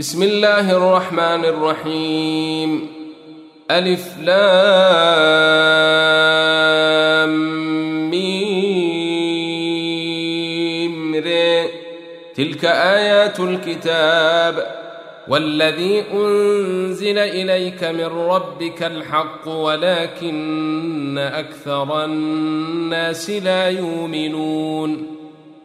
بسم الله الرحمن الرحيم ألف لام ميم ر تلك آيات الكتاب والذي أنزل إليك من ربك الحق ولكن أكثر الناس لا يؤمنون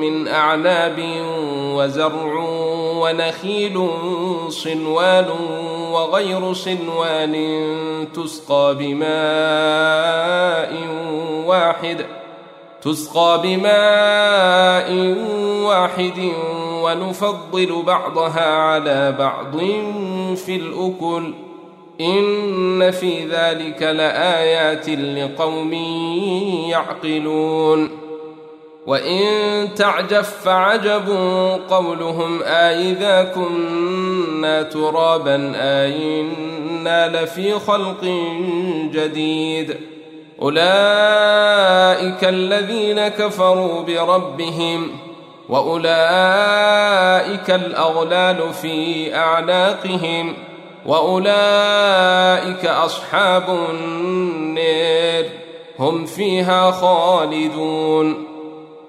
من أعناب وزرع ونخيل صنوان وغير صنوان تسقى بماء واحد تسقى بماء واحد ونفضل بعضها على بعض في الأكل. إن في ذلك لآيات لقوم يعقلون. وإن تعجب فعجب قولهم أإذا كنا ترابا أئنا لفي خلق جديد. أولئك الذين كفروا بربهم وأولئك الأغلال في أعناقهم وأولئك أصحاب النار. هم فيها خالدون.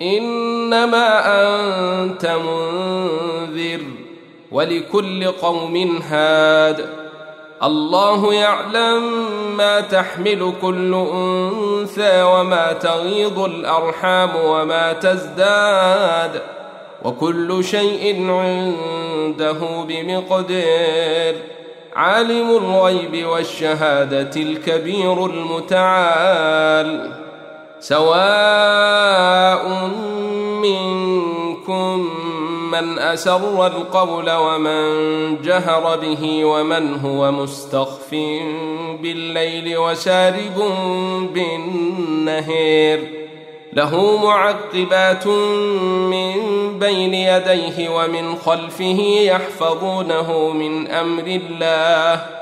إنما أنت منذر ولكل قوم هاد. الله يعلم ما تحمل كل أنثى وما تغيض الأرحام وما تزداد. وكل شيء عنده بمقدار. عالم الغيب والشهادة الكبير المتعال. سواء منكم من أسر القول ومن جهر به ومن هو مستخف بالليل وسارب بالنهير له معقبات من بين يديه ومن خلفه يحفظونه من أمر الله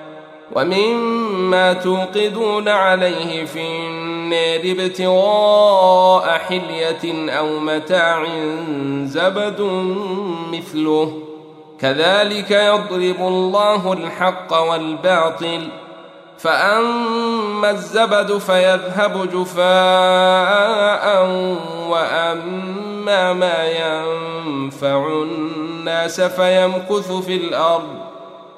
ومما توقدون عليه في النار ابتغاء حلية أو متاع زبد مثله. كذلك يضرب الله الحق والباطل. فأما الزبد فيذهب جفاء وأما ما ينفع الناس فيمكث في الأرض.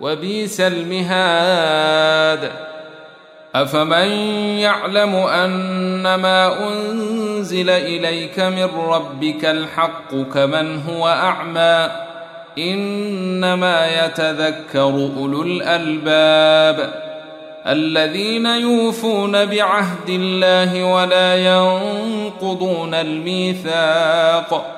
وبئس المهاد. أفمن يعلم انما أنزل إليك من ربك الحق كمن هو أعمى إنما يتذكر أولو الألباب. الذين يوفون بعهد الله ولا ينقضون الميثاق.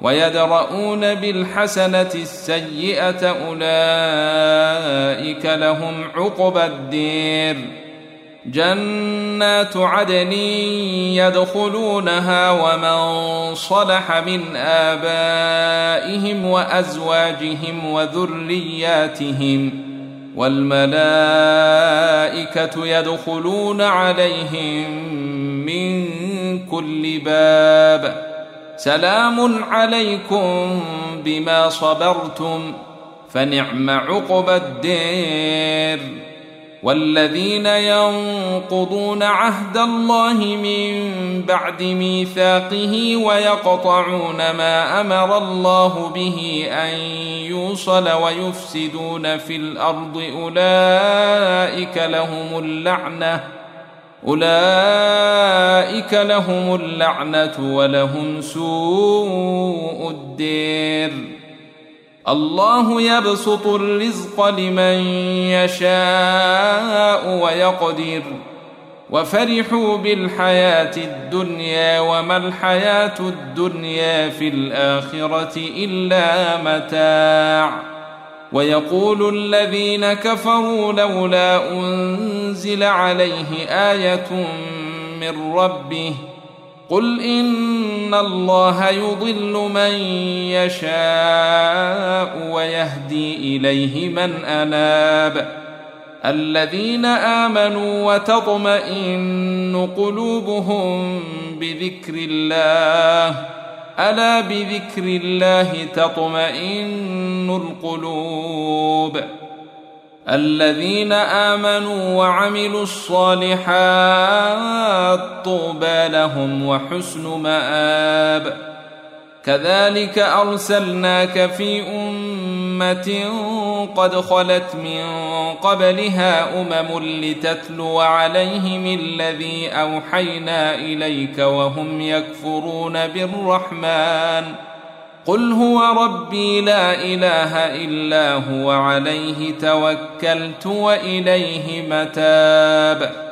ويدرؤون بالحسنة السيئة أولئك لهم عقبى الدير. جنات عدن يدخلونها ومن صلح من آبائهم وأزواجهم وذرياتهم والملائكة يدخلون عليهم من كل باب. سلام عليكم بما صبرتم فنعم عقبى الدير. والذين ينقضون عهد الله من بعد ميثاقه ويقطعون ما أمر الله به أن يوصل ويفسدون في الأرض أولئك لهم اللعنة. أولئك لهم اللعنة ولهم سوء الدير. الله يبسط الرزق لمن يشاء ويقدر. وفرحوا بالحياة الدنيا وما الحياة الدنيا في الآخرة إلا متاع. ويقول الذين كفروا لولا أنزل عليه آية من ربه قل إن الله يضل من يشاء ويهدي إليه من أناب الذين آمنوا وتطمئن قلوبهم بذكر الله ألا بذكر الله تطمئن القلوب؟ الذين آمنوا وعملوا الصالحات طوبى لهم وحسن مآب. كذلك أرسلناك في أمة قد خلت من قبلها أمم لتتلو عليهم الذي أوحينا إليك وهم يكفرون بالرحمن. قل هو ربي لا إله إلا هو عليه توكلت وإليه متاب.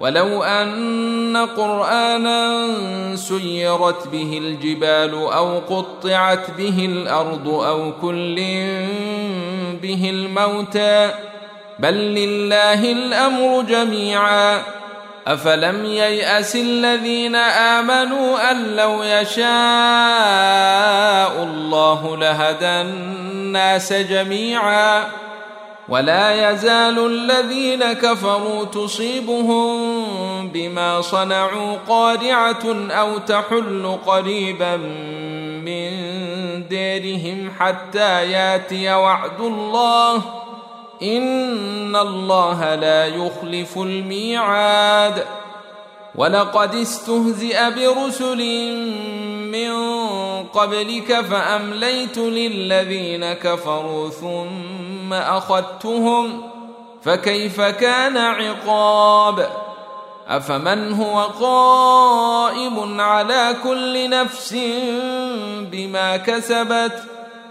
ولو أن قرآنا سيرت به الجبال أو قطعت به الأرض أو كل به الموتى بل لله الأمر جميعا. أفلم ييأس الذين آمنوا أن لو يشاء الله لهدى الناس جميعا. ولا يزال الذين كفروا تصيبهم بما صنعوا قارعة أو تحل قريبا من ديرهم حتى ياتي وعد الله ان الله لا يخلف الميعاد ولقد استهزئ برسل من قبلك فامليت للذين كفروا ثم اخذتهم فكيف كان عقاب افمن هو قائم على كل نفس بما كسبت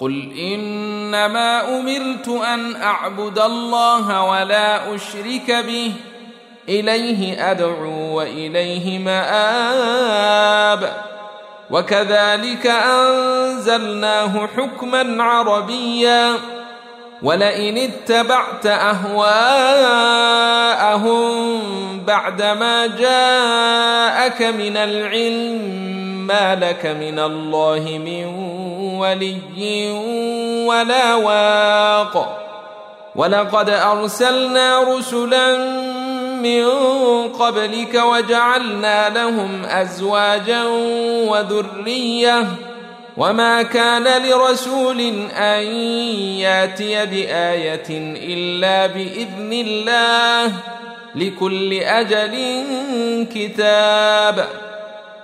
قل إنما أمرت أن أعبد الله ولا أشرك به. إليه أدعو وإليه مآب. وكذلك أنزلناه حكما عربيا. ولئن اتبعت أهواءهم بعدما جاءك من العلم ما لك من الله من ولي ولا واق. ولقد أرسلنا رسلا من قبلك وجعلنا لهم أزواجا وذرية. وما كان لرسول أن يأتي بآية إلا بإذن الله لكل أجل كتاب.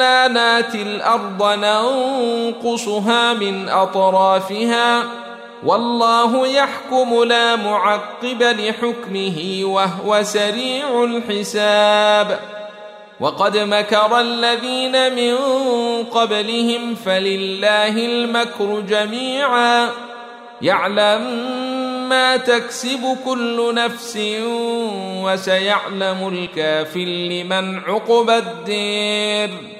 أنا ناتي الأرض ننقصها من اطرافها والله يحكم لا معقب لحكمه وهو سريع الحساب وقد مكر الذين من قبلهم فلله المكر جميعا يعلم ما تكسب كل نفس وسيعلم الكافر لمن عقب الدير